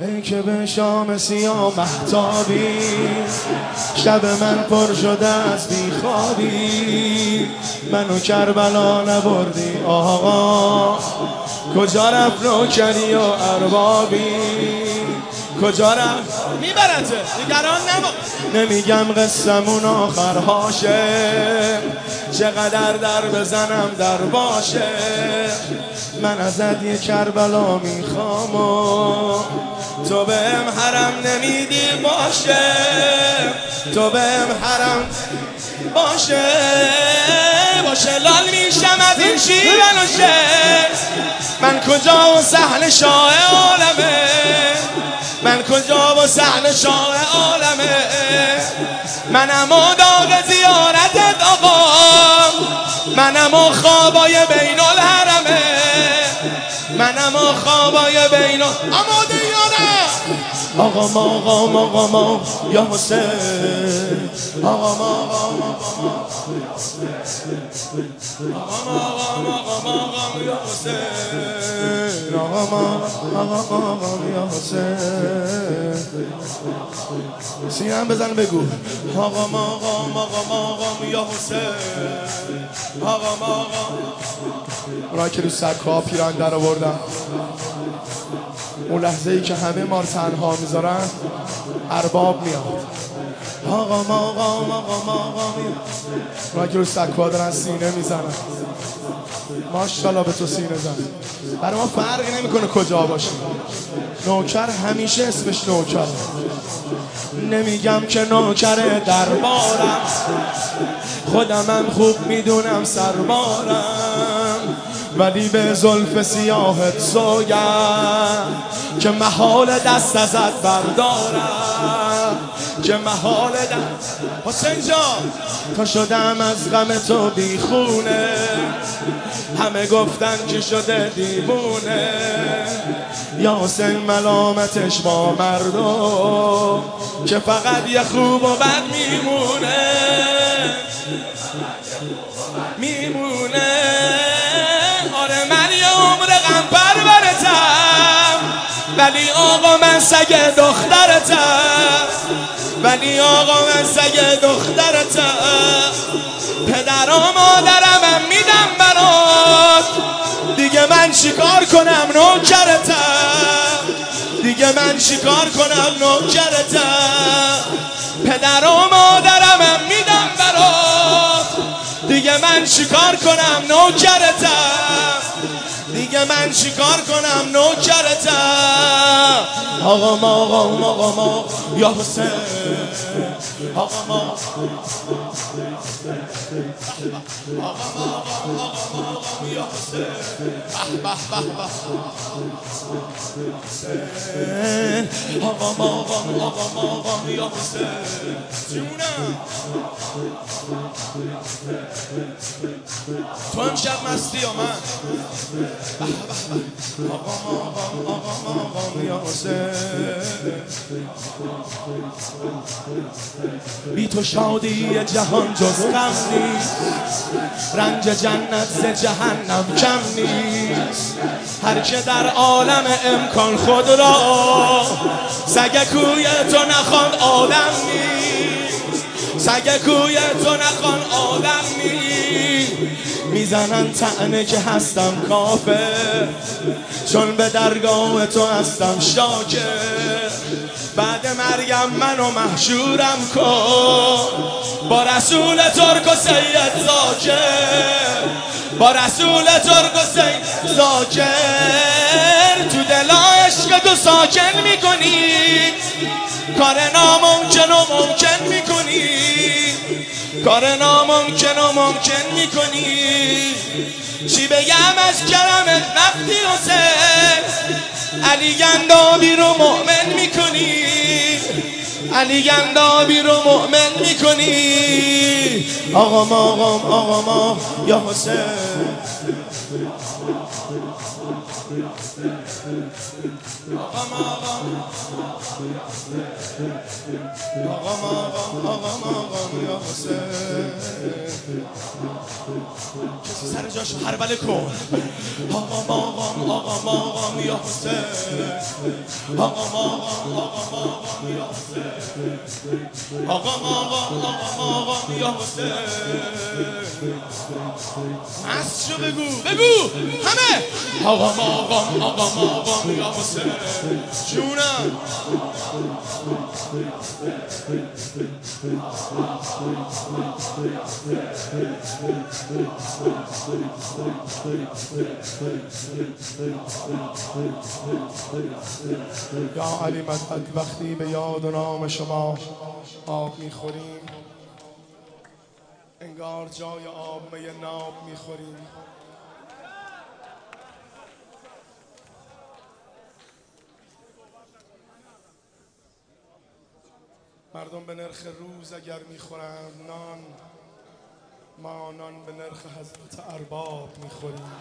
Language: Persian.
ای که به شام سیاه محتابی شب من پر شده از بیخوابی. منو کربلا نبردی آقا کجا رفت نوکری و اربابی؟ کجا رفت؟ میبرته نگران نبا نمیگم قصمون آخرهاشه چقدر در بزنم در باشه. من ازت یه کربلا می‌خوام و تو بهم حرم نمیدی باشه. تو بهم حرم باشه. باشه لال میشم از این شیرن من کجا و سهل شاه عالمه؟ من کجا و سهل شاه عالمه؟ منم و داغ زیارتت آقا منم و خوابای بین الحرمه. منم و خوابای بین آماده آقا ما آقا ما آقا ما یا حسین آقا ما آقا ما آقا ما آقا ما آقا ما آقا ما یا حسین ما آقا ما یا حسین سینم بزن بگو آقا ما آقا ما آقا ما آقا یا حسین آقا ما آقا اونایی که رو سکا پیران در آوردن. اون لحظه ای که همه ما تنها می‌ذارن ارباب میاد. آقا ما آقا ما آقا ما آقا میاد که رو سکا دارن سینه می‌زنن. ماشاءالله به تو سینه زن برای ما فرقی نمی‌کنه کجا باشی نوکر همیشه اسمش نوکر. نمیگم که نوکر دربارم. خودمم خوب می‌دونم سربارم. ولی به زلف سیاهت سوگم که محال دست ازت بردارم. که محال دست. حسین جان تا شدم از غم تو بیخونه. همه گفتن که شده دیوونه. یا ملامتش با مردم که فقط یه خوب و بد میمونه. میمونه. ولی آقا من سگ دخترتم ولی آقا من سگ دخترتم پدر و مادرم میدم برات. دیگه من چیکار کنم نوکرتم دیگه من چیکار کنم نوکرتم پدر و مادرم میدم برات. دیگه من چیکار کنم نوکرتم دیگه من چیکار کنم نوکرتم آقا ما آقا ما آقا ما. یا حسین. آقا ما. آقا ما آقا ما یا حسین به به به آقا ما آقا ما آقا ما آقا یا حسین. جونم. تو امشب مستی یا من؟ آقا ما آقا ما آقا یا حسین. بی تو شادی جهان جز غم نیست. رنج جنت ز جهنم کم نیست. هر که در عالم امکان خود را سگ کوی تو نخوان آدم نیست. سگ کوی تو نخوان آدم نیست. می‌زنن تعنه که هستم کافر چون به درگاه تو هستم شاکر بعد مرگم منو محشورم کن. با رسول ترک و سید زاکر با رسول ترک و سید زاکر تو دل عشق تو ساکن می‌کنی. کار ناممکن کار ناممکن و ممکن می‌کنی. چی بگم از کرمت وقتی حسین علی گندابی رو مؤمن می‌کنی. علی گندابی رو مؤمن می‌کنی آقا ما آقا آقا ما یا حسین آقام آقام آقام آقام آقام آقام یا حسین کسی سر جاشو هربله کن آقام آقام آقام آقام یا حسین آقام آقام آقام آقام یا حسین آقام آقام آقام آقام یا حسین. از شو بگو؟ بگو! همه! آقام آقام آقام آقام یا حسین. جونم. یا علی مدد وقتی به یاد و نام شما آب می‌خوریم. انگار جای آب می ناب می‌خوریم. مردم به نرخ روز اگر می‌خورند نان ما نان به نرخ حضرت ارباب می‌خوریم.